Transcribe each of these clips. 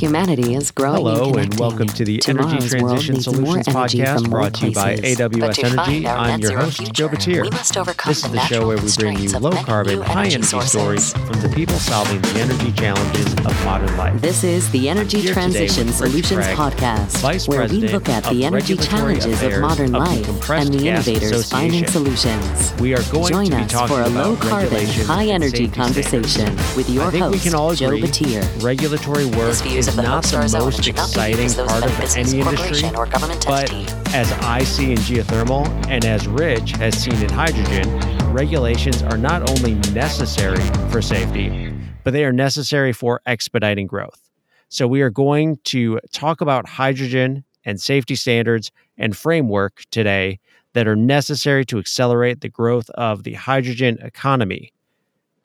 Humanity is growing Hello, and, and welcome to the Energy Tomorrow's Transition Solutions podcast brought to you by AWS Energy. I'm your host, future, Joe Batir. we must overcome This is the show where we bring you low carbon, high energy sources. stories from the people solving the energy challenges of modern life. This is the Energy Transition Solutions Craig, podcast, Vice where we look at the energy challenges of modern of life and the innovators finding solutions. We are going Join to be us talking for a low carbon, high energy conversation with your host, we can all Joe Batir. regulatory work views is not the most and should not be exciting used as those part of of a business, any industry. or government But entity. as I see in geothermal and as Rich has seen in hydrogen, regulations are not only necessary for safety, but they are necessary for expediting growth. So we are going to talk about hydrogen and safety standards and framework today that are necessary to accelerate the growth of the hydrogen economy.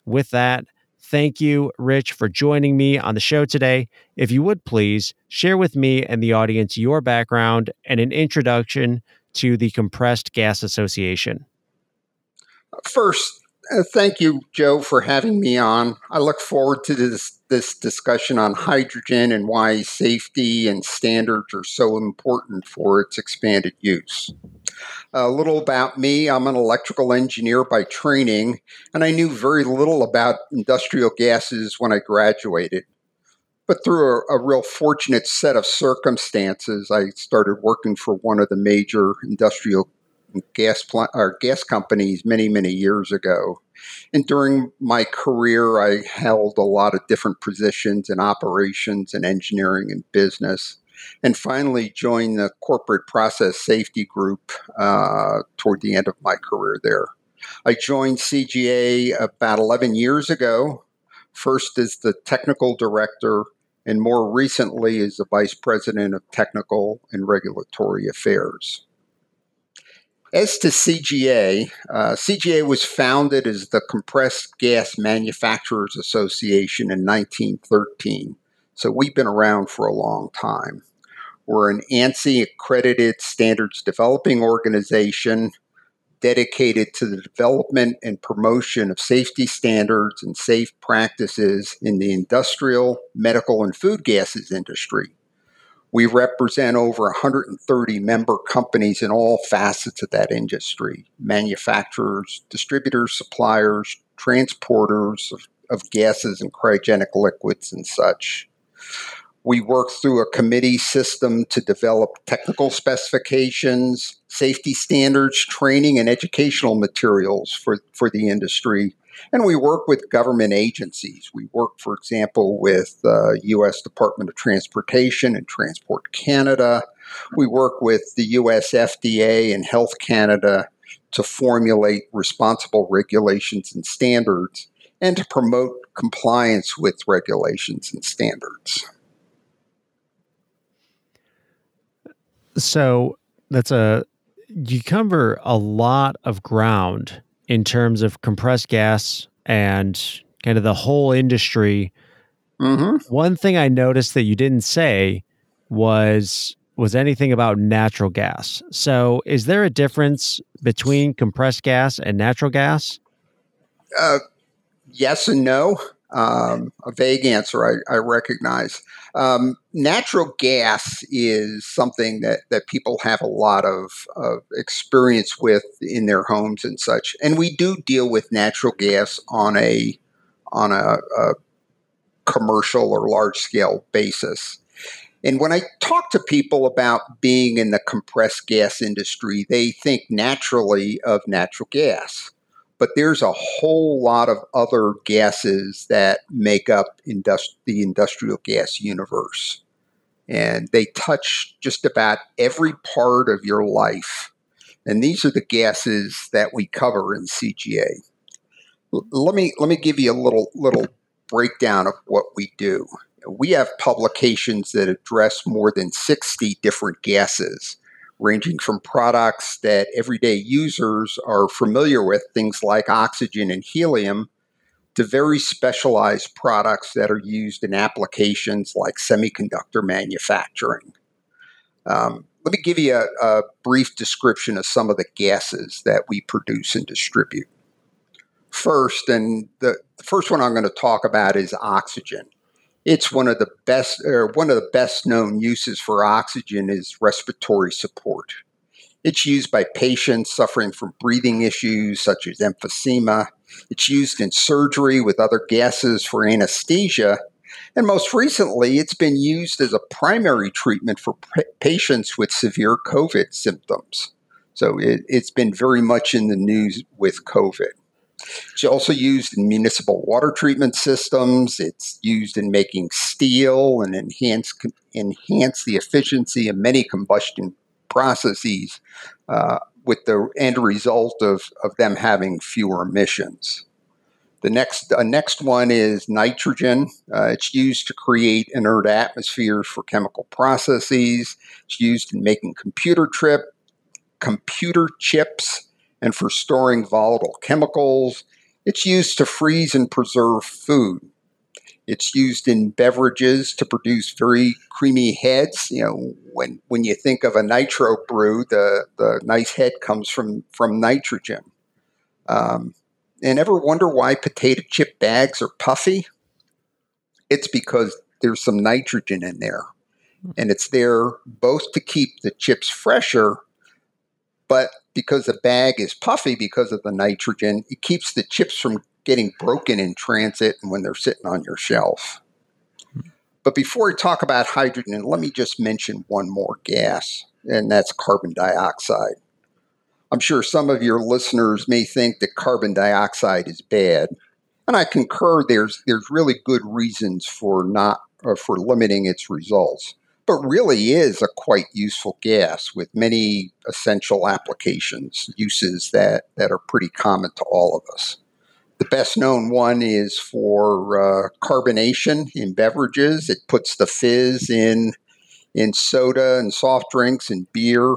With that, thank you, Rich, for joining me on the show today. If you would please share with me and the audience your background and an introduction to the Compressed Gas Association. First, uh, thank you, Joe, for having me on. I look forward to this, this discussion on hydrogen and why safety and standards are so important for its expanded use. A little about me. I'm an electrical engineer by training, and I knew very little about industrial gases when I graduated. But through a, a real fortunate set of circumstances, I started working for one of the major industrial gas plant or gas companies many many years ago. And during my career i held a lot of different positions in operations and engineering and business and finally joined the corporate process safety group uh, toward the end of my career there. I joined cga about 11 years ago. First as the technical director and more recently as the vice president of technical and regulatory affairs. As to CGA, uh, CGA was founded as the Compressed Gas Manufacturers Association in 1913. So we've been around for a long time. We're an ANSI accredited standards developing organization dedicated to the development and promotion of safety standards and safe practices in the industrial, medical, and food gases industry. We represent over 130 member companies in all facets of that industry manufacturers, distributors, suppliers, transporters of, of gases and cryogenic liquids and such. We work through a committee system to develop technical specifications, safety standards, training, and educational materials for, for the industry. And we work with government agencies. We work, for example, with uh, U.S. Department of Transportation and Transport Canada. We work with the U.S. FDA and Health Canada to formulate responsible regulations and standards and to promote compliance with regulations and standards. So that's a you cover a lot of ground in terms of compressed gas and kind of the whole industry. Mm-hmm. One thing I noticed that you didn't say was was anything about natural gas. So, is there a difference between compressed gas and natural gas? Uh, yes and no. Um, a vague answer, I, I recognize. Um, natural gas is something that, that people have a lot of, of experience with in their homes and such, and we do deal with natural gas on a on a, a commercial or large scale basis. And when I talk to people about being in the compressed gas industry, they think naturally of natural gas but there's a whole lot of other gases that make up the industrial gas universe. And they touch just about every part of your life. And these are the gases that we cover in CGA. L- let me let me give you a little little breakdown of what we do. We have publications that address more than 60 different gases ranging from products that everyday users are familiar with, things like oxygen and helium, to very specialized products that are used in applications like semiconductor manufacturing. Um, let me give you a, a brief description of some of the gases that we produce and distribute. First, and the, the first one I'm going to talk about is oxygen. It's one of the best, or one of the best known uses for oxygen is respiratory support. It's used by patients suffering from breathing issues such as emphysema. It's used in surgery with other gases for anesthesia. And most recently, it's been used as a primary treatment for p- patients with severe COVID symptoms. So it, has been very much in the news with COVID. It's also used in municipal water treatment systems. It's used in making steel and enhance enhance the efficiency of many combustion processes, uh, with the end result of, of them having fewer emissions. The next uh, next one is nitrogen. Uh, it's used to create inert atmospheres for chemical processes. It's used in making computer trip computer chips and for storing volatile chemicals. It's used to freeze and preserve food. It's used in beverages to produce very creamy heads. You know, when when you think of a nitro brew, the the nice head comes from from nitrogen. Um, and ever wonder why potato chip bags are puffy? It's because there's some nitrogen in there, and it's there both to keep the chips fresher but because the bag is puffy because of the nitrogen, it keeps the chips from getting broken in transit and when they're sitting on your shelf. But before we talk about hydrogen, let me just mention one more gas, and that's carbon dioxide. I'm sure some of your listeners may think that carbon dioxide is bad, and I concur. There's there's really good reasons for not or for limiting its results but really is a quite useful gas with many essential applications, uses that, that are pretty common to all of us. The best known one is for uh, carbonation in beverages. It puts the fizz in in soda and soft drinks and beer,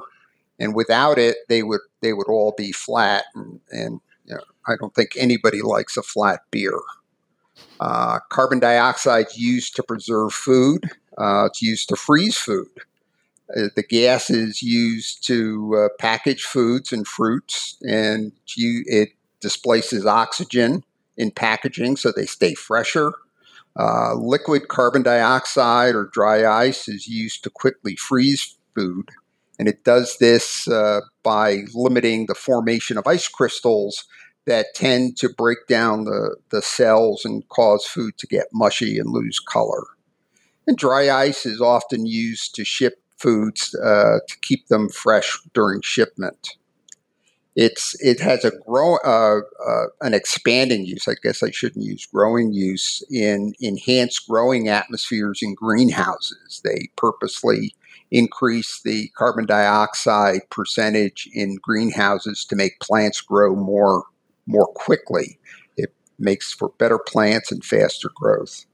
and without it, they would they would all be flat. And, and you know, I don't think anybody likes a flat beer. Uh, carbon dioxide used to preserve food. Uh, it's used to freeze food. Uh, the gas is used to uh, package foods and fruits, and you, it displaces oxygen in packaging so they stay fresher. Uh, liquid carbon dioxide or dry ice is used to quickly freeze food, and it does this uh, by limiting the formation of ice crystals that tend to break down the, the cells and cause food to get mushy and lose color. And dry ice is often used to ship foods uh, to keep them fresh during shipment. It's it has a grow uh, uh, an expanding use. I guess I shouldn't use growing use in enhanced growing atmospheres in greenhouses. They purposely increase the carbon dioxide percentage in greenhouses to make plants grow more more quickly. It makes for better plants and faster growth.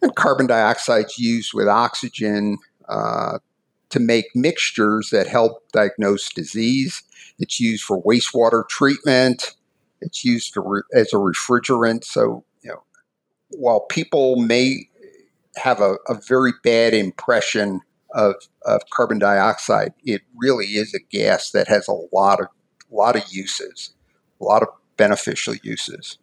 And carbon dioxide is used with oxygen uh, to make mixtures that help diagnose disease. It's used for wastewater treatment. It's used re- as a refrigerant. So, you know, while people may have a, a very bad impression of, of carbon dioxide, it really is a gas that has a lot of lot of uses, a lot of beneficial uses.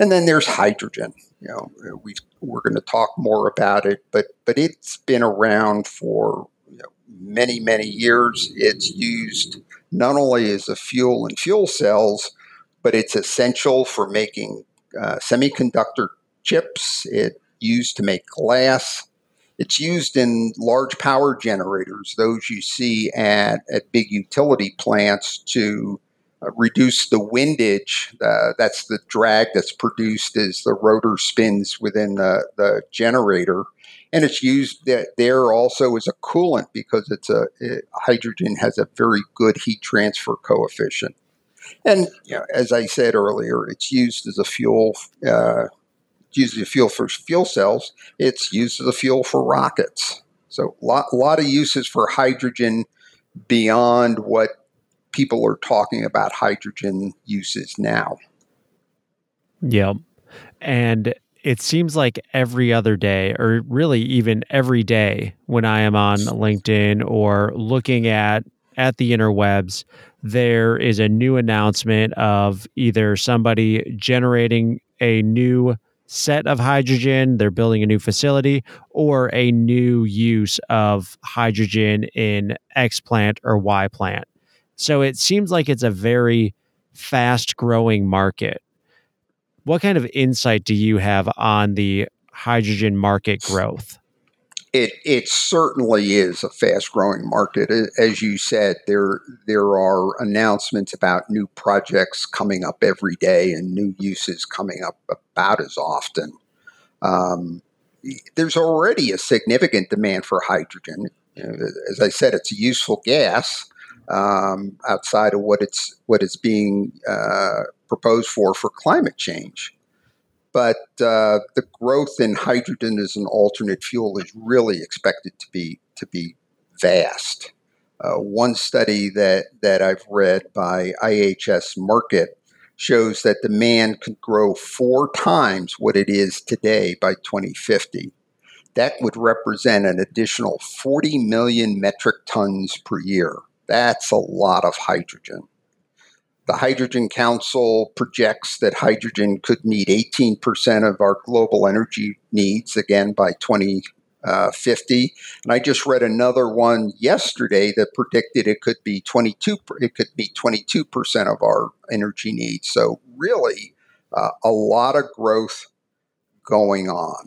And then there's hydrogen. You know, we we're going to talk more about it, but but it's been around for you know, many many years. It's used not only as a fuel in fuel cells, but it's essential for making uh, semiconductor chips. It's used to make glass. It's used in large power generators, those you see at, at big utility plants to reduce the windage. Uh, that's the drag that's produced as the rotor spins within the, the generator. And it's used there also as a coolant because it's a it, hydrogen has a very good heat transfer coefficient. And you know, as I said earlier, it's used as a fuel. Uh, used as a fuel for fuel cells. It's used as a fuel for rockets. So a lot, lot of uses for hydrogen beyond what people are talking about hydrogen uses now. Yep. And it seems like every other day, or really even every day, when I am on LinkedIn or looking at at the interwebs, there is a new announcement of either somebody generating a new set of hydrogen, they're building a new facility, or a new use of hydrogen in X plant or Y plant. So it seems like it's a very fast growing market. What kind of insight do you have on the hydrogen market growth? It it certainly is a fast growing market. As you said, there there are announcements about new projects coming up every day and new uses coming up about as often. Um, there's already a significant demand for hydrogen. As I said, it's a useful gas um, outside of what it's what is being uh, proposed for for climate change. But uh, the growth in hydrogen as an alternate fuel is really expected to be to be vast. Uh, one study that that I've read by IHS Markit shows that demand could grow four times what it is today by 2050. That would represent an additional 40 million metric tons per year. That's a lot of hydrogen. The Hydrogen Council projects that hydrogen could meet 18% of our global energy needs again by 2050. Uh, and I just read another one yesterday that predicted it could be 22. It could be 22% of our energy needs. So really, uh, a lot of growth going on.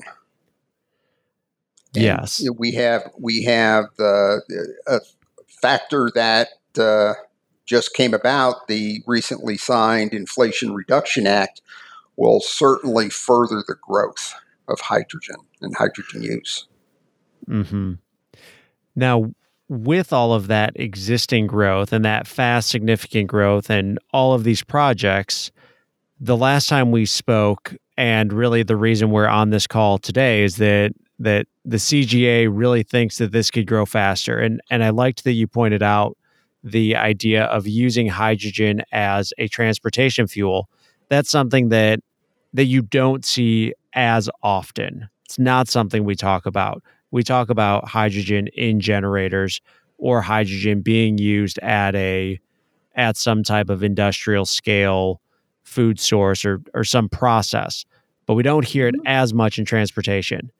And yes, we have we have the a factor that uh, just came about, the recently signed Inflation Reduction Act will certainly further the growth of hydrogen and hydrogen use. Mm-hmm. Now, with all of that existing growth and that fast, significant growth and all of these projects, the last time we spoke, and really the reason we're on this call today is that that the CGA really thinks that this could grow faster. And and I liked that you pointed out the idea of using hydrogen as a transportation fuel. That's something that that you don't see as often. It's not something we talk about. We talk about hydrogen in generators or hydrogen being used at a at some type of industrial scale food source or or some process, but we don't hear it mm-hmm. as much in transportation.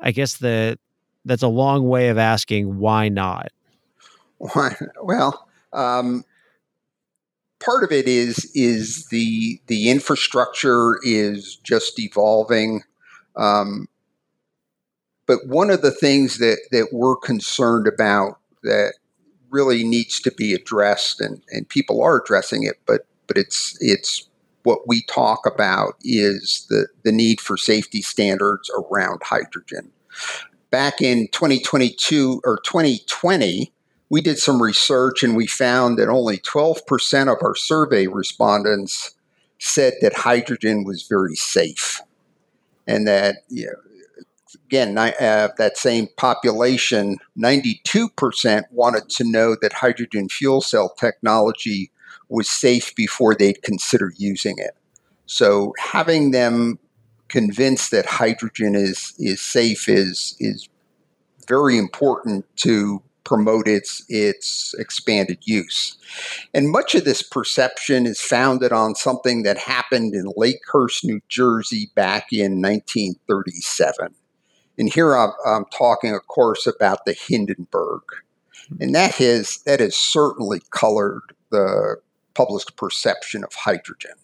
I guess the that's a long way of asking why not. Well, um, part of it is is the the infrastructure is just evolving. Um, but one of the things that that we're concerned about that really needs to be addressed, and, and people are addressing it, but but it's it's what we talk about is the, the need for safety standards around hydrogen. Back in 2022 or 2020, we did some research and we found that only 12% of our survey respondents said that hydrogen was very safe. And that, you know, again, uh, that same population, 92% wanted to know that hydrogen fuel cell technology was safe before they'd consider using it. So having them convinced that hydrogen is is safe is is very important to promote its its expanded use. And much of this perception is founded on something that happened in Lakehurst, New Jersey back in 1937. And here I'm, I'm talking, of course, about the Hindenburg. And that has that has certainly colored the public perception of hydrogen.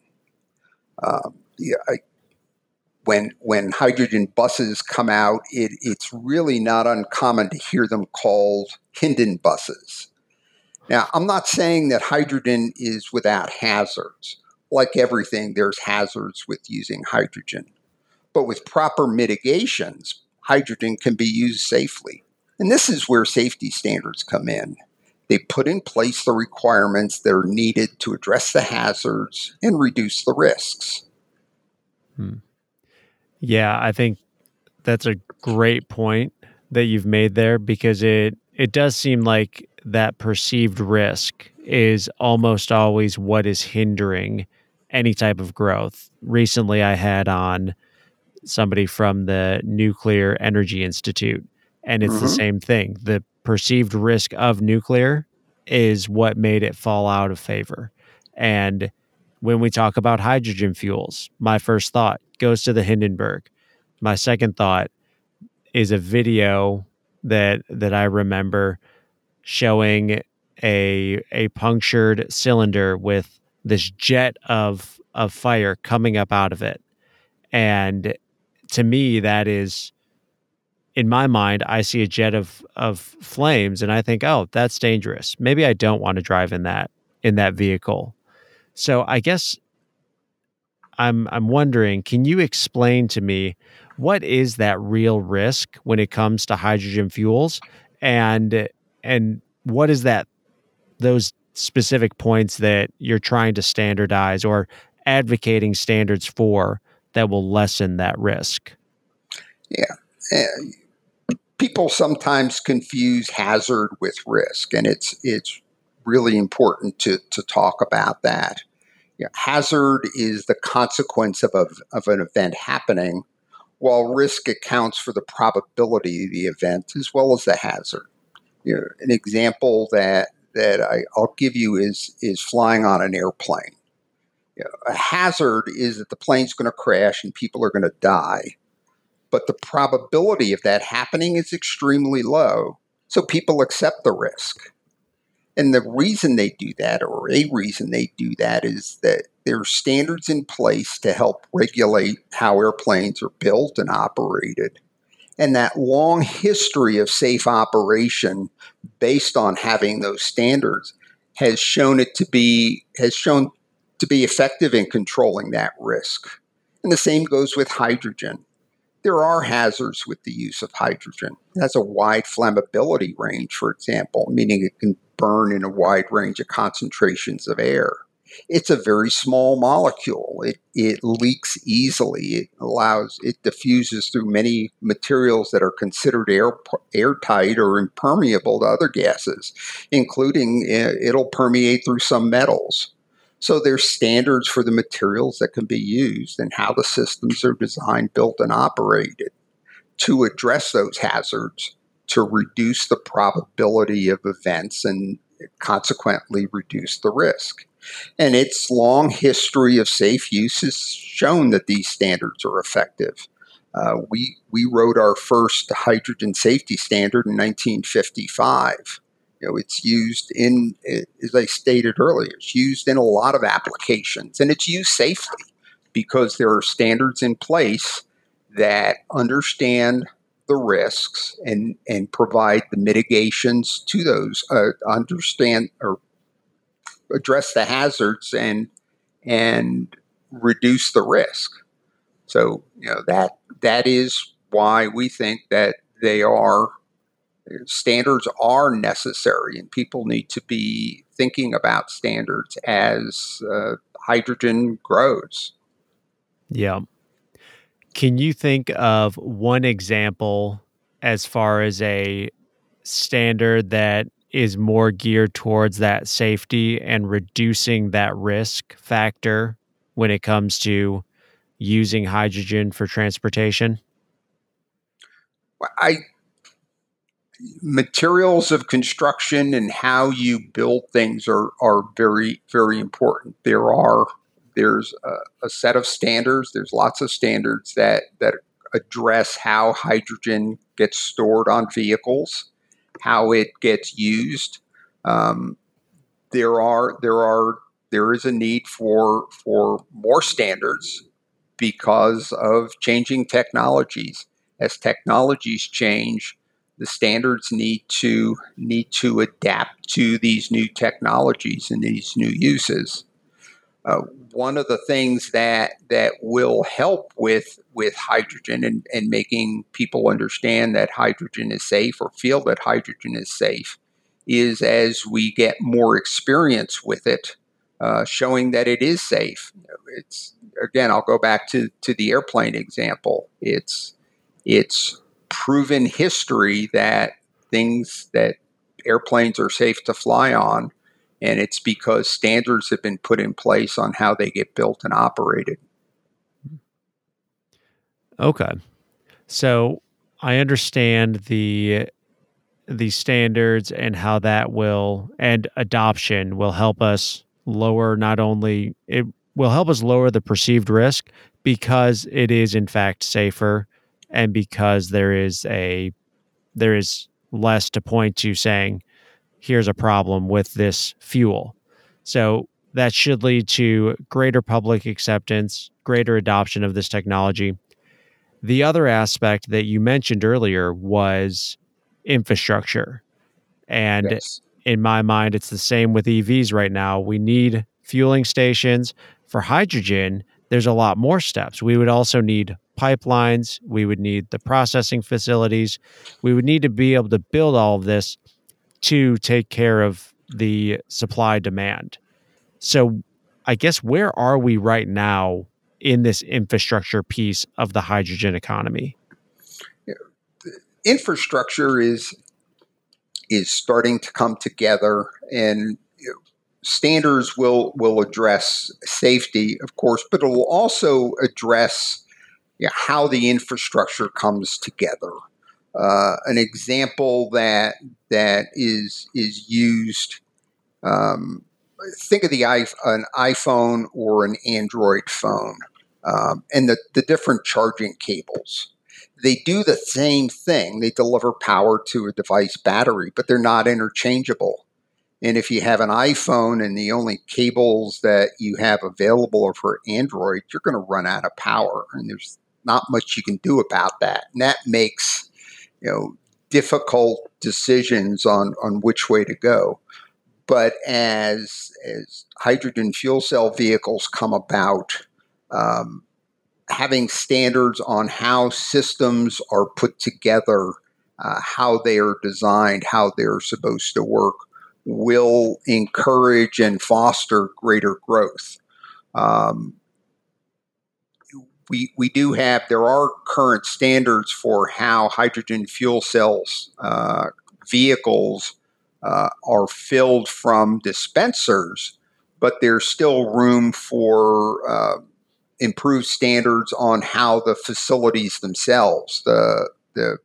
Um, yeah, I, when when hydrogen buses come out, it, it's really not uncommon to hear them called Hinden buses. Now, I'm not saying that hydrogen is without hazards. Like everything, there's hazards with using hydrogen. But with proper mitigations, hydrogen can be used safely. And this is where safety standards come in. They put in place the requirements that are needed to address the hazards and reduce the risks. Hmm. Yeah, I think that's a great point that you've made there because it it does seem like that perceived risk is almost always what is hindering any type of growth. Recently I had on somebody from the Nuclear Energy Institute and it's mm-hmm. the same thing. The perceived risk of nuclear is what made it fall out of favor. And when we talk about hydrogen fuels, my first thought goes to the Hindenburg. My second thought is a video that that I remember showing a a punctured cylinder with this jet of of fire coming up out of it. And to me that is in my mind I see a jet of of flames and I think, "Oh, that's dangerous. Maybe I don't want to drive in that in that vehicle." So I guess I'm I'm wondering, can you explain to me what is that real risk when it comes to hydrogen fuels and and what is that those specific points that you're trying to standardize or advocating standards for that will lessen that risk? Yeah. Uh, people sometimes confuse hazard with risk and it's it's really important to to talk about that. You know, hazard is the consequence of, a, of an event happening, while risk accounts for the probability of the event as well as the hazard. You know, an example that that I, will give you is is flying on an airplane. You know, a hazard is that the plane's going to crash and people are going to die, but the probability of that happening is extremely low. So people accept the risk. And the reason they do that, or a reason they do that, is that there are standards in place to help regulate how airplanes are built and operated. And that long history of safe operation based on having those standards has shown it to be has shown to be effective in controlling that risk. And the same goes with hydrogen. There are hazards with the use of hydrogen. It has a wide flammability range, for example, meaning it can burn in a wide range of concentrations of air. It's a very small molecule. It, it leaks easily. It allows, it diffuses through many materials that are considered air, airtight or impermeable to other gases, including uh, it'll permeate through some metals. So there's standards for the materials that can be used and how the systems are designed, built, and operated to address those hazards to reduce the probability of events and consequently reduce the risk. And its long history of safe use has shown that these standards are effective. Uh, we, we wrote our first hydrogen safety standard in 1955. Know, it's used in, as I stated earlier, it's used in a lot of applications and it's used safely because there are standards in place that understand the risks and and provide the mitigations to those uh, understand or address the hazards and and reduce the risk. So you know that that is why we think that they are standards are necessary and people need to be thinking about standards as uh, hydrogen grows yeah can you think of one example as far as a standard that is more geared towards that safety and reducing that risk factor when it comes to using hydrogen for transportation? I materials of construction and how you build things are are very very important. There are there's a, a, set of standards. There's lots of standards that that address how hydrogen gets stored on vehicles, how it gets used. Um, there are there are there is a need for for more standards because of changing technologies. As technologies change, the standards need to need to adapt to these new technologies and these new uses. Uh, one of the things that that will help with with hydrogen and, and making people understand that hydrogen is safe or feel that hydrogen is safe is as we get more experience with it, uh, showing that it is safe. It's again, I'll go back to to the airplane example. It's it's proven history that things that airplanes are safe to fly on and it's because standards have been put in place on how they get built and operated. Okay. So I understand the the standards and how that will and adoption will help us lower not only it will help us lower the perceived risk, because it is in fact safer and because there is a there is less to point to saying here's a problem with this fuel. So that should lead to greater public acceptance, greater adoption of this technology. The other aspect that you mentioned earlier was infrastructure. And Yes. in my mind, it's the same with EVs right now. We need fueling stations. For hydrogen, there's a lot more steps. We would also need pipelines, we would need the processing facilities, we would need to be able to build all of this to take care of the supply demand. So, I guess where are we right now in this infrastructure piece of the hydrogen economy? infrastructure is is starting to come together and standards will will address safety of course but it will also address you know, how the infrastructure comes together uh, an example that that is is used um, think of the an iphone or an android phone um, and the, the different charging cables they do the same thing. They deliver power to a device battery, but they're not interchangeable. And if you have an iPhone and the only cables that you have available are for Android, you're going to run out of power. And there's not much you can do about that. And that makes, you know, difficult decisions on, on which way to go. But as, as hydrogen fuel cell vehicles come about, um, having standards on how systems are put together, uh, how they are designed, how they're supposed to work, will encourage and foster greater growth. Um, we, we do have, there are current standards for how hydrogen fuel cells uh, vehicles uh, are filled from dispensers, but there's still room for uh, improved standards on how the facilities themselves, the the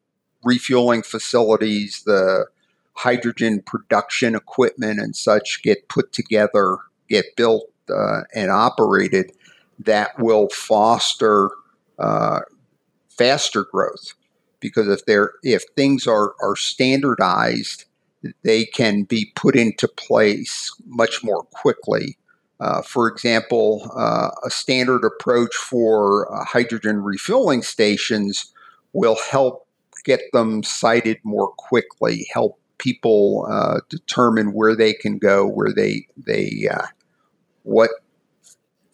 refueling facilities, the hydrogen production equipment, and such get put together, get built, uh, and operated that will foster uh, faster growth. Because if they're if things are are standardized, they can be put into place much more quickly uh, for example, uh, a standard approach for uh, hydrogen refueling stations will help get them sited more quickly, help people uh, determine where they can go, where they they uh, what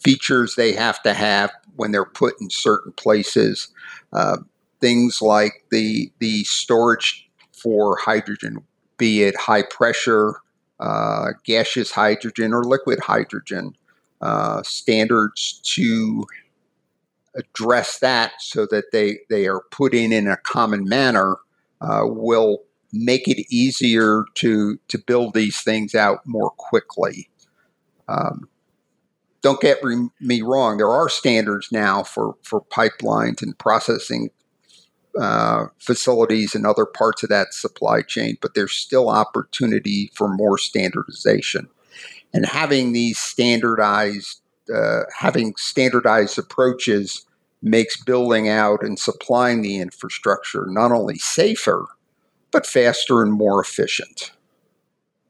features they have to have when they're put in certain places. Uh, things like the the storage for hydrogen, be it high pressure uh, gaseous hydrogen or liquid hydrogen uh, standards to address that so that they, they are put in in a common manner uh, will make it easier to, to build these things out more quickly. Um, don't get re- me wrong, there are standards now for, for pipelines and processing uh, facilities and other parts of that supply chain, but there's still opportunity for more standardization. And having these standardized, uh, having standardized approaches makes building out and supplying the infrastructure not only safer, but faster and more efficient.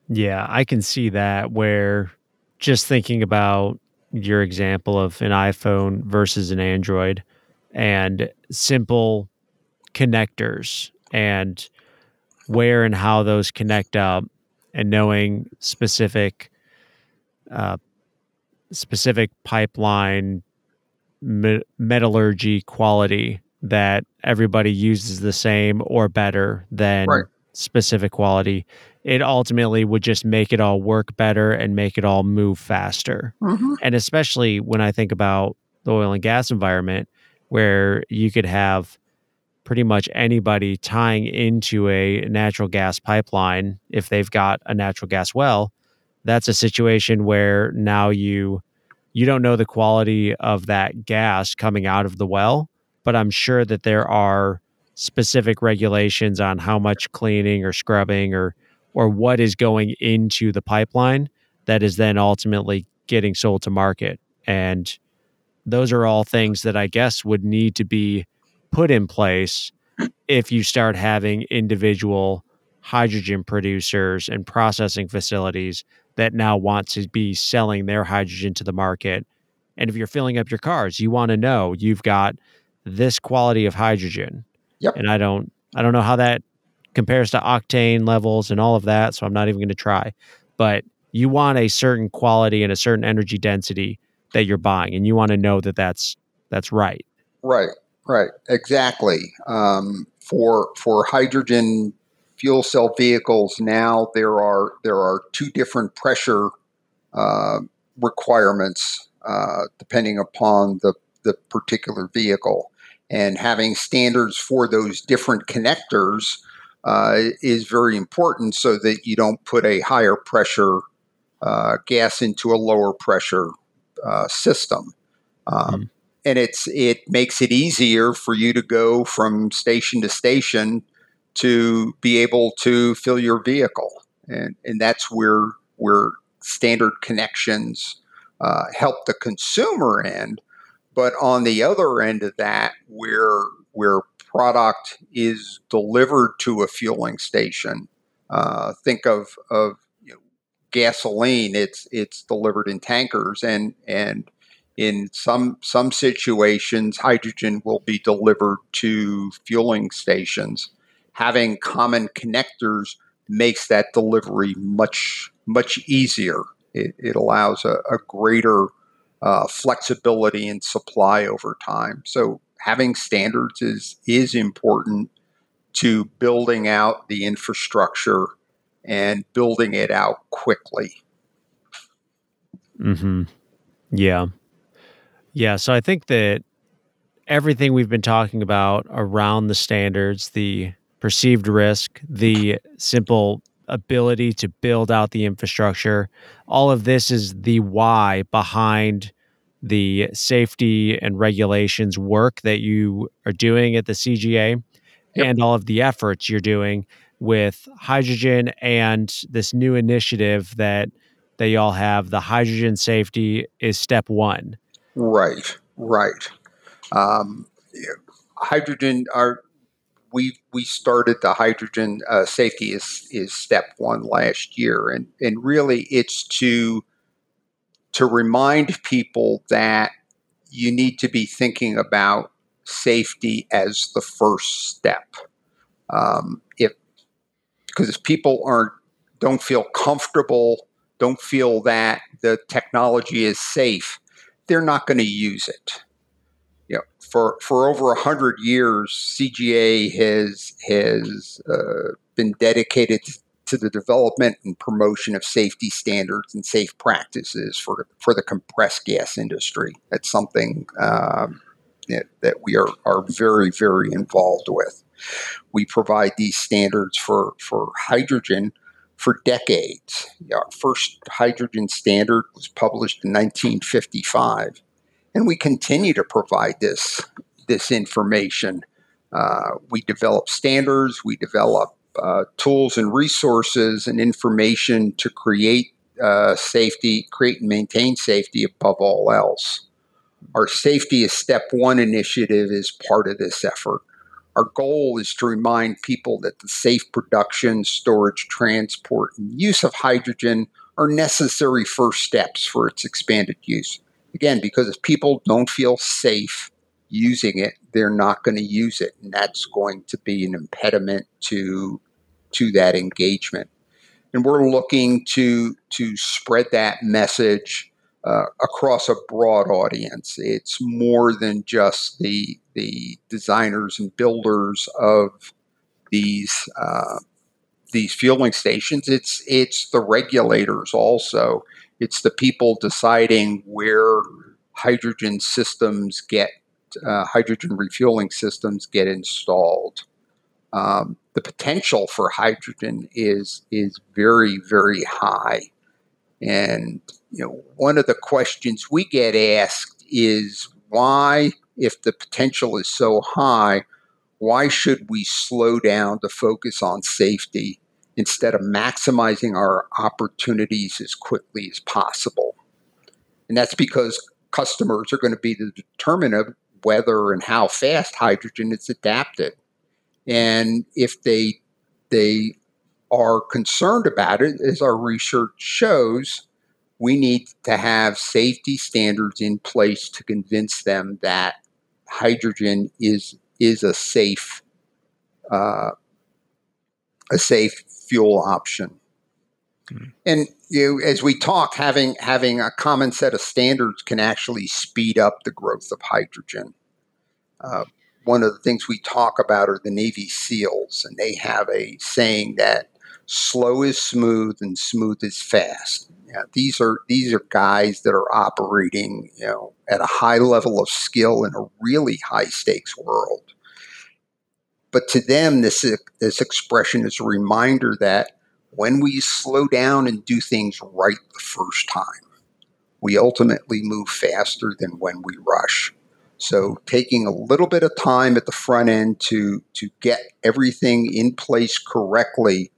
Yeah, I can see that where just thinking about your example of an iPhone versus an Android and simple connectors and where and how those connect up and knowing specific uh, specific pipeline me- metallurgy quality that everybody uses the same or better than Right. Specific quality it ultimately would just make it all work better and make it all move faster mm-hmm. and especially when I think about the oil and gas environment, where you could have pretty much anybody tying into a natural gas pipeline if they've got a natural gas well. That's a situation where now you you don't know the quality of that gas coming out of the well, but I'm sure that there are specific regulations on how much cleaning or scrubbing or or what is going into the pipeline that is then ultimately getting sold to market and those are all things that I guess would need to be put in place if you start having individual hydrogen producers and processing facilities that now want to be selling their hydrogen to the market. And if you're filling up your cars, you want to know you've got this quality of hydrogen. Yep. And I don't I don't know how that compares to octane levels and all of that, so I'm not even going to try. But you want a certain quality and a certain energy density that you're buying, and you want to know that that's that's right. Right, right, exactly. Um, for for hydrogen fuel cell vehicles now, there are there are two different pressure uh, requirements uh, depending upon the the particular vehicle, and having standards for those different connectors uh, is very important so that you don't put a higher pressure uh, gas into a lower pressure uh, system. Um, mm. And it's it makes it easier for you to go from station to station to be able to fill your vehicle, and and that's where where standard connections uh, help the consumer end. But on the other end of that, where where product is delivered to a fueling station, uh, think of of gasoline, it's it's delivered in tankers, and and in some some situations, hydrogen will be delivered to fueling stations. Having common connectors makes that delivery much much easier. It, it allows a, a greater uh, flexibility in supply over time. So having standards is is important to building out the infrastructure and building it out quickly. Hmm. Yeah. Yeah. So I think that everything we've been talking about around the standards, the perceived risk, the simple ability to build out the infrastructure, all of this is the why behind the safety and regulations work that you are doing at the CGA yep. and all of the efforts you're doing with hydrogen and this new initiative that they all have. The hydrogen safety is step one. Right, right. Um, hydrogen are we we started the hydrogen uh, safety is is step one last year, and and really it's to to remind people that you need to be thinking about safety as the first step. Um, if because if people aren't don't feel comfortable, don't feel that the technology is safe, they're not going to use it. You know, for for over a hundred years, CGA has has uh, been dedicated to the development and promotion of safety standards and safe practices for for the compressed gas industry. That's something um, that, that we are are very very involved with. We provide these standards for, for hydrogen for decades. Our first hydrogen standard was published in 1955, and we continue to provide this, this information. Uh, we develop standards, we develop uh, tools and resources and information to create uh, safety, create and maintain safety above all else. Our Safety is Step One initiative is part of this effort. Our goal is to remind people that the safe production, storage, transport, and use of hydrogen are necessary first steps for its expanded use. Again, because if people don't feel safe using it, they're not going to use it, and that's going to be an impediment to to that engagement. And we're looking to to spread that message uh, across a broad audience. It's more than just the the designers and builders of these uh, these fueling stations. It's it's the regulators also. It's the people deciding where hydrogen systems get uh, hydrogen refueling systems get installed. Um, the potential for hydrogen is is very very high, and you know, one of the questions we get asked is why, if the potential is so high, why should we slow down to focus on safety instead of maximizing our opportunities as quickly as possible? And that's because customers are going to be the determinant of whether and how fast hydrogen is adapted. And if they they are concerned about it, as our research shows, we need to have safety standards in place to convince them that hydrogen is is a safe uh, a safe fuel option. Mm. And you as we talk, having having a common set of standards can actually speed up the growth of hydrogen. Uh, one of the things we talk about are the Navy SEALs, and they have a saying that slow is smooth and smooth is fast. Yeah, these are these are guys that are operating, you know, at a high level of skill in a really high stakes world. But to them, this this expression is a reminder that when we slow down and do things right the first time, we ultimately move faster than when we rush. So taking a little bit of time at the front end to to get everything in place correctly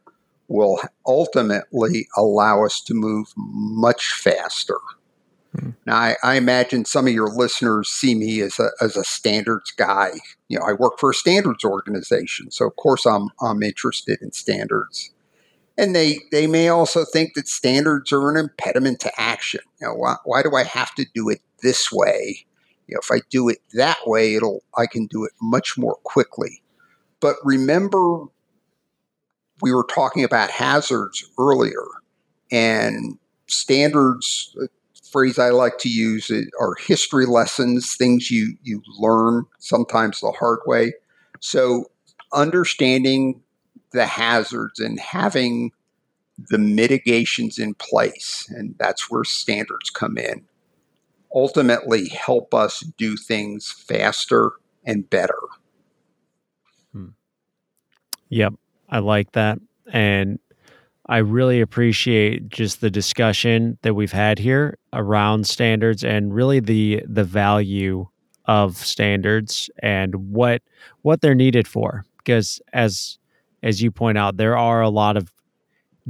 will ultimately allow us to move much faster. Now, I, I, imagine some of your listeners see me as a, as a standards guy. You know, I work for a standards organization, so of course I'm I'm interested in standards. And they they may also think that standards are an impediment to action. You know, why, why do I have to do it this way? You know, if I do it that way, it'll I can do it much more quickly. But remember we were talking about hazards earlier, and standards. Phrase I like to use are history lessons, things you you learn sometimes the hard way. So understanding the hazards and having the mitigations in place, and that's where standards come in. Ultimately, help us do things faster and better. Hmm. Yep. I like that. And I really appreciate just the discussion that we've had here around standards and really the the value of standards and what what they're needed for because as as you point out there are a lot of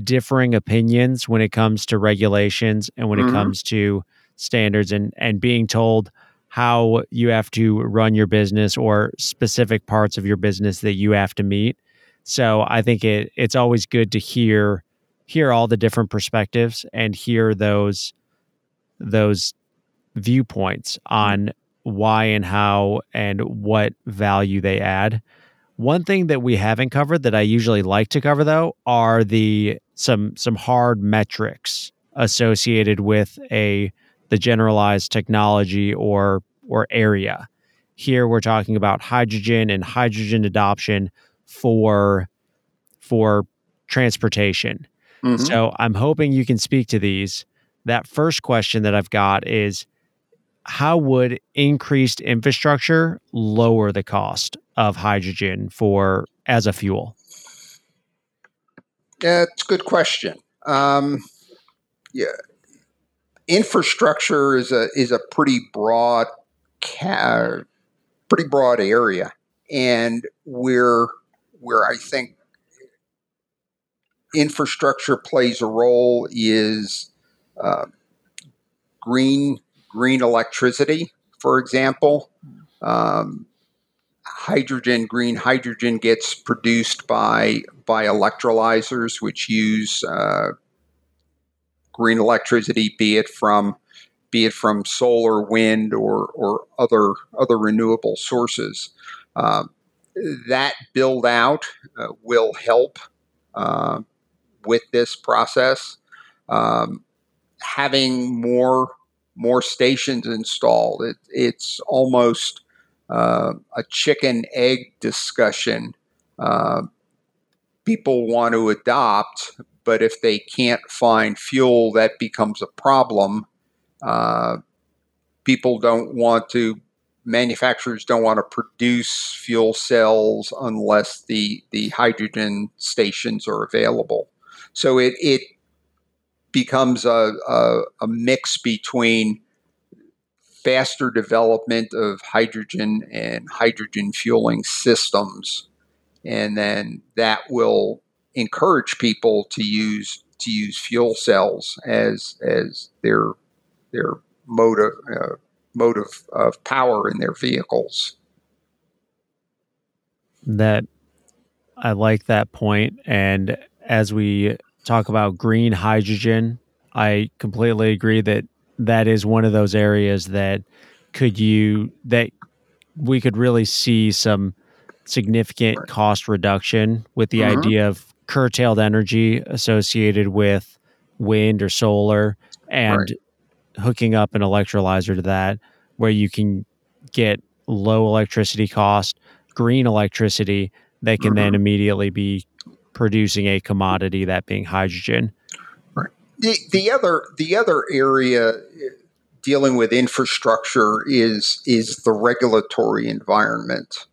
differing opinions when it comes to regulations and when mm-hmm. it comes to standards and and being told how you have to run your business or specific parts of your business that you have to meet so I think it it's always good to hear hear all the different perspectives and hear those those viewpoints on why and how and what value they add. One thing that we haven't covered that I usually like to cover though are the some some hard metrics associated with a the generalized technology or or area. Here we're talking about hydrogen and hydrogen adoption for for transportation. Mm-hmm. So I'm hoping you can speak to these. That first question that I've got is how would increased infrastructure lower the cost of hydrogen for as a fuel? Yeah, it's a good question. Um, yeah, infrastructure is a is a pretty broad, ca- pretty broad area, and we're where I think infrastructure plays a role is uh, green green electricity, for example. Um, hydrogen, green hydrogen gets produced by by electrolyzers, which use uh, green electricity, be it from be it from solar, wind, or or other other renewable sources. Um, that build out uh, will help uh, with this process. Um, having more more stations installed, it, it's almost uh, a chicken egg discussion. Uh, people want to adopt, but if they can't find fuel, that becomes a problem. Uh, people don't want to manufacturers don't want to produce fuel cells unless the the hydrogen stations are available. So it it becomes a, a, a mix between faster development of hydrogen and hydrogen fueling systems, and then that will encourage people to use to use fuel cells as as their their mode of uh, of, power in their vehicles. That I like that. And as we talk about green hydrogen, I completely agree that that is one of those areas that could you that we could really see some significant cost reduction with the Mhm. idea of curtailed energy associated with wind or solar and Right. hooking up an electrolyzer to that where you can get low electricity cost green electricity that can then immediately be producing a commodity that being hydrogen. The, the other the other area uh, dealing with infrastructure is is the regulatory environment,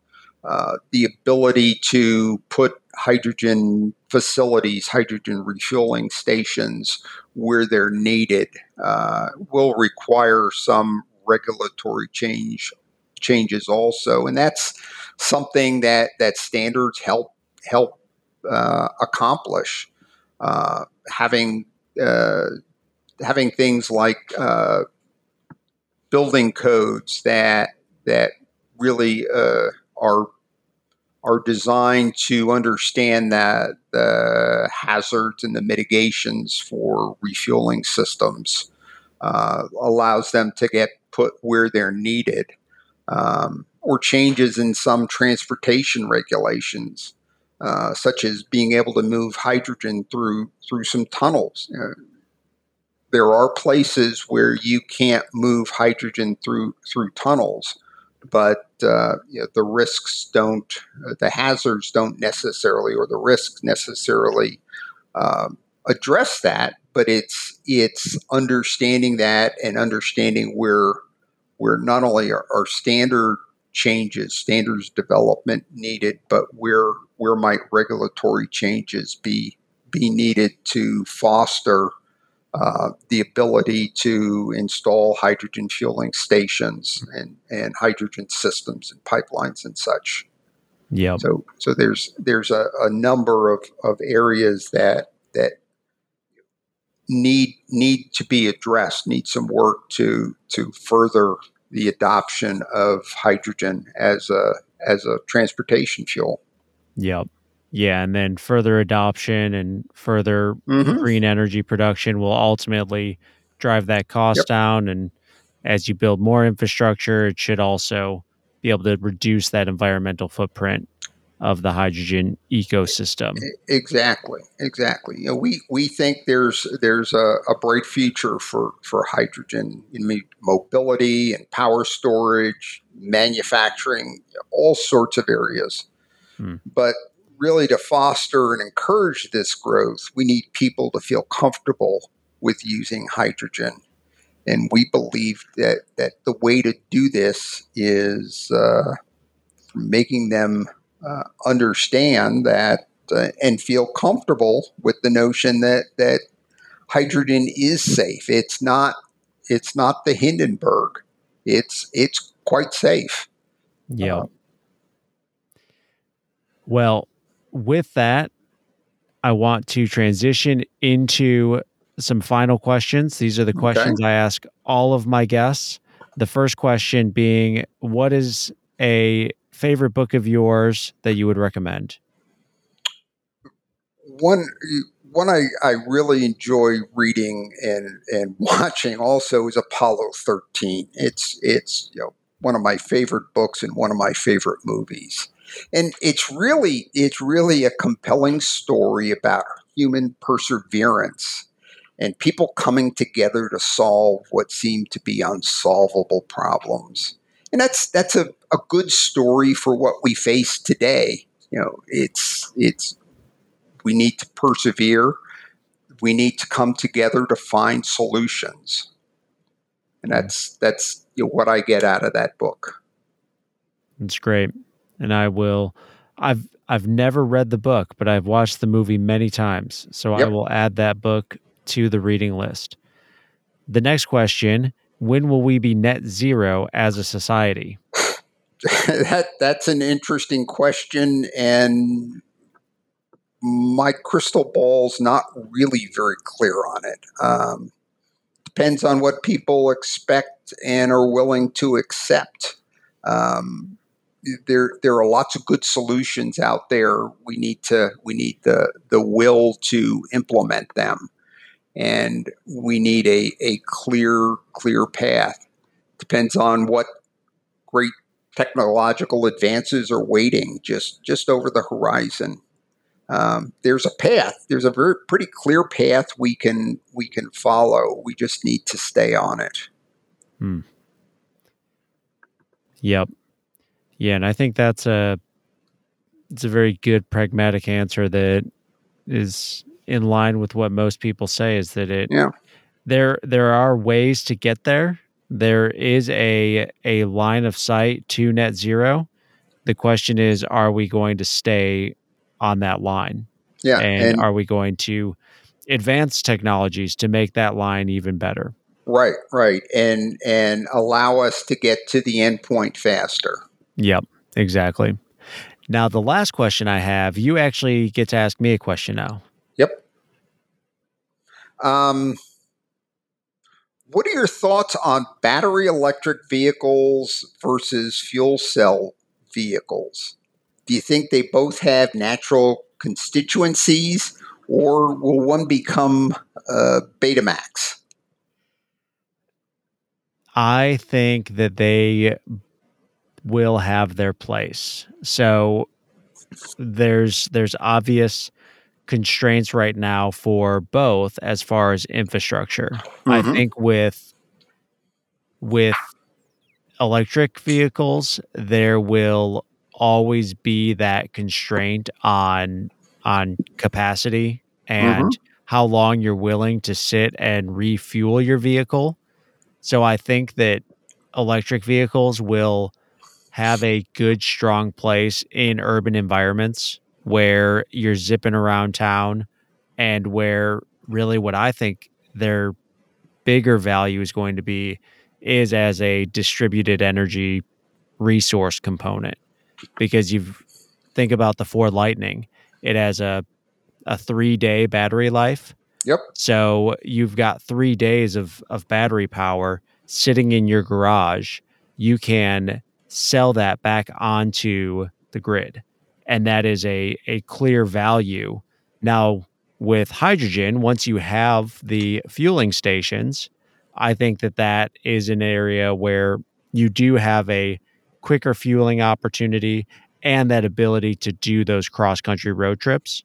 uh, the ability to put hydrogen facilities, hydrogen refueling stations where they're needed uh, will require some regulatory change changes also, and that's something that that standards help help uh, accomplish. Uh, having uh, having things like uh, building codes that that really are are designed to understand that the hazards and the mitigations for refueling systems uh, allows them to get put where they're needed, um, or changes in some transportation regulations uh, such as being able to move hydrogen through through some tunnels. Uh, there are places where you can't move hydrogen through through tunnels, but uh, you know, the risks don't, the hazards don't necessarily, or the risks necessarily um, address that. But it's it's understanding that and understanding where where not only our, are standard changes, standards development needed, but where where might regulatory changes be be needed to foster uh, the ability to install hydrogen fueling stations and, and hydrogen systems and pipelines and such. yep So so there's there's a, a number of, of areas that that need need to be addressed, need some work to to further the adoption of hydrogen as a as a transportation fuel. yep yeah and then further adoption and further Mm-hmm. green energy production will ultimately drive that cost Yep. down and as you build more infrastructure it should also be able to reduce that environmental footprint of the hydrogen ecosystem Exactly, exactly. You know, we we think there's there's a, a bright future for for hydrogen in mobility and power storage, manufacturing, all sorts of areas. Hmm. But really, to foster and encourage this growth, we need people to feel comfortable with using hydrogen. And we believe that that the way to do this is uh, making them uh, understand that uh, and feel comfortable with the notion that that hydrogen is safe. It's not it's not the Hindenburg. It's it's quite safe. yeah Uh, Well, with that, I want to transition into some final questions. These are the Okay. questions I ask all of my guests. The first question being What is a favorite book of yours that you would recommend? one one I, I really enjoy reading and, and watching also is Apollo 13. It's it's you know one of my favorite books and one of my favorite movies. And it's really it's really a compelling story about human perseverance and people coming together to solve what seem to be unsolvable problems. And that's that's a, a good story for what we face today. You know, it's it's we need to persevere. We need to come together to find solutions. And that's that's you know, what I get out of that book. It's great. And I will I've I've never read the book, but I've watched the movie many times. So I will add that book to the reading list. The next question, when will we be net zero as a society? that that's an interesting question and my crystal ball's not really very clear on it. Um, depends on what people expect and are willing to accept. Um, there, there are lots of good solutions out there. We need to, we need the the will to implement them, and we need a a clear clear path. Depends on what great technological advances are waiting just just over the horizon um, there's a path. There's a very pretty clear path we can we can follow. We just need to stay on it. Hmm. Yep. Yeah, and I think that's a it's a very good pragmatic answer that is in line with what most people say is that it yeah. there there are ways to get there. There is a a line of sight to net zero. The question is are we going to stay on that line? Yeah. And, And, are we going to advance technologies to make that line even better? right, right. And and allow us to get to the endpoint faster. Yep, exactly. Now, the last question I have, you actually get to ask me a question now. Yep. Um, what are your thoughts on battery electric vehicles versus fuel cell vehicles? Do you think they both have natural constituencies, or will one become uh, Betamax? I think that they will have their place. So there's there's obvious constraints right now for both as far as infrastructure. I Mhm. think with with electric vehicles there will always be that constraint on on capacity and how long you're willing to sit and refuel your vehicle. So I think that electric vehicles will have a good strong place in urban environments where you're zipping around town and where really what I think their bigger value is going to be is as a distributed energy resource component because you think about the Ford Lightning it has a a 3 day battery life Yep. so you've got three days of, of battery power sitting in your garage. You can sell that back onto the grid. And that is a, a clear value. Now, with hydrogen, once you have the fueling stations, I think that that is an area where you do have a quicker fueling opportunity and that ability to do those cross country road trips.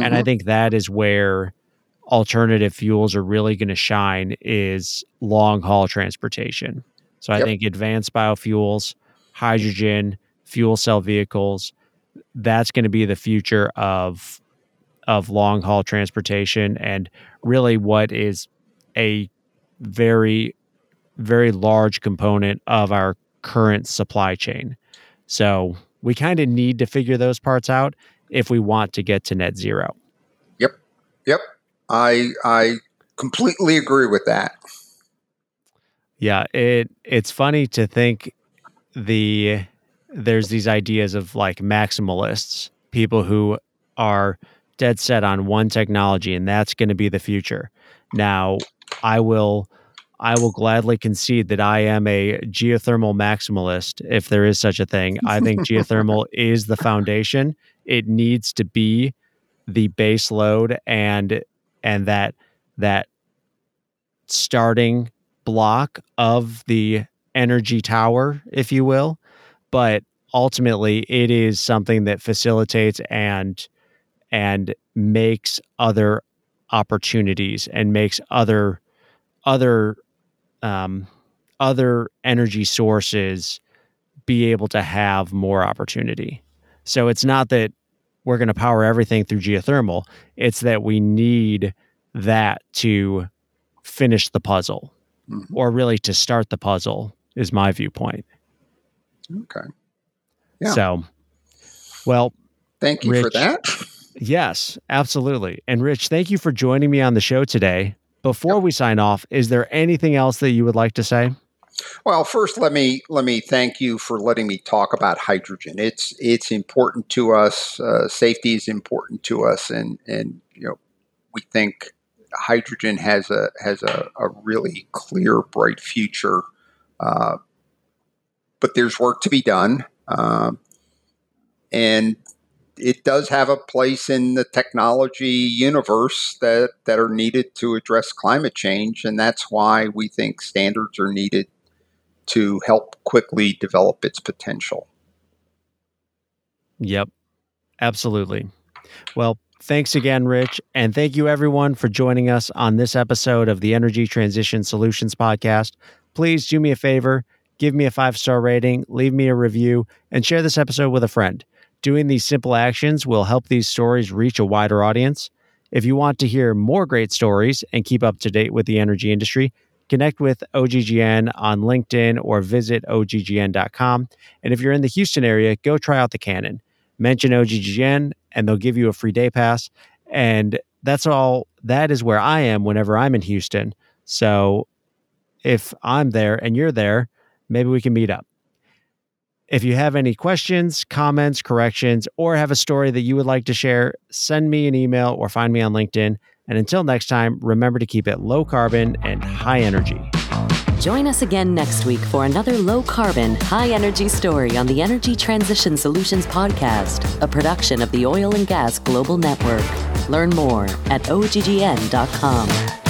And I Mhm. think that is where alternative fuels are really going to shine is long haul transportation. So I Yep. think advanced biofuels, hydrogen, fuel cell vehicles, that's going to be the future of of long haul transportation and really what is a very very large component of our current supply chain. So we kind of need to figure those parts out if we want to get to net zero. Yep. Yep. I I completely agree with that. Yeah, it it's funny to think the there's these ideas of like maximalists, people who are dead set on one technology and that's going to be the future. Now, I will I will gladly concede that I am a geothermal maximalist if there is such a thing. I think geothermal is the foundation. It needs to be the base load and and that that starting block of the energy tower, if you will. But ultimately, it is something that facilitates and and makes other opportunities and makes other other um, other energy sources be able to have more opportunity. So it's not that we're going to power everything through geothermal; it's that we need that to finish the puzzle Mhm. or really to start the puzzle is my viewpoint. Okay. Yeah. So, well, Thank you for that. yes, absolutely. And Rich, thank you for joining me on the show today. Before we sign off, is there anything else that you would like to say? Well, first let me let me thank you for letting me talk about hydrogen. It's it's important to us. Uh, safety is important to us, and and you know we think hydrogen has a has a, a really clear, bright future. Uh, but there's work to be done, uh, and it does have a place in the technology universe that that are needed to address climate change, and that's why we think standards are needed to help quickly develop its potential. Yep, absolutely. Well, thanks again, Rich. And thank you, everyone, for joining us on this episode of the Energy Transition Solutions Podcast. Please do me a favor, give me a five star rating, leave me a review, and share this episode with a friend. Doing these simple actions will help these stories reach a wider audience. If you want to hear more great stories and keep up to date with the energy industry, connect with OGGN on LinkedIn or visit oggn.com. And if you're in the Houston area, go try out the Cannon. Mention OGGN and they'll give you a free day pass. And that's all, that is where I am whenever I'm in Houston. So if I'm there and you're there, maybe we can meet up. If you have any questions, comments, corrections, or have a story that you would like to share, send me an email or find me on LinkedIn. And until next time, remember to keep it low carbon and high energy. Join us again next week for another low carbon, high energy story on the Energy Transition Solutions Podcast, a production of the Oil and Gas Global Network. Learn more at oggn.com.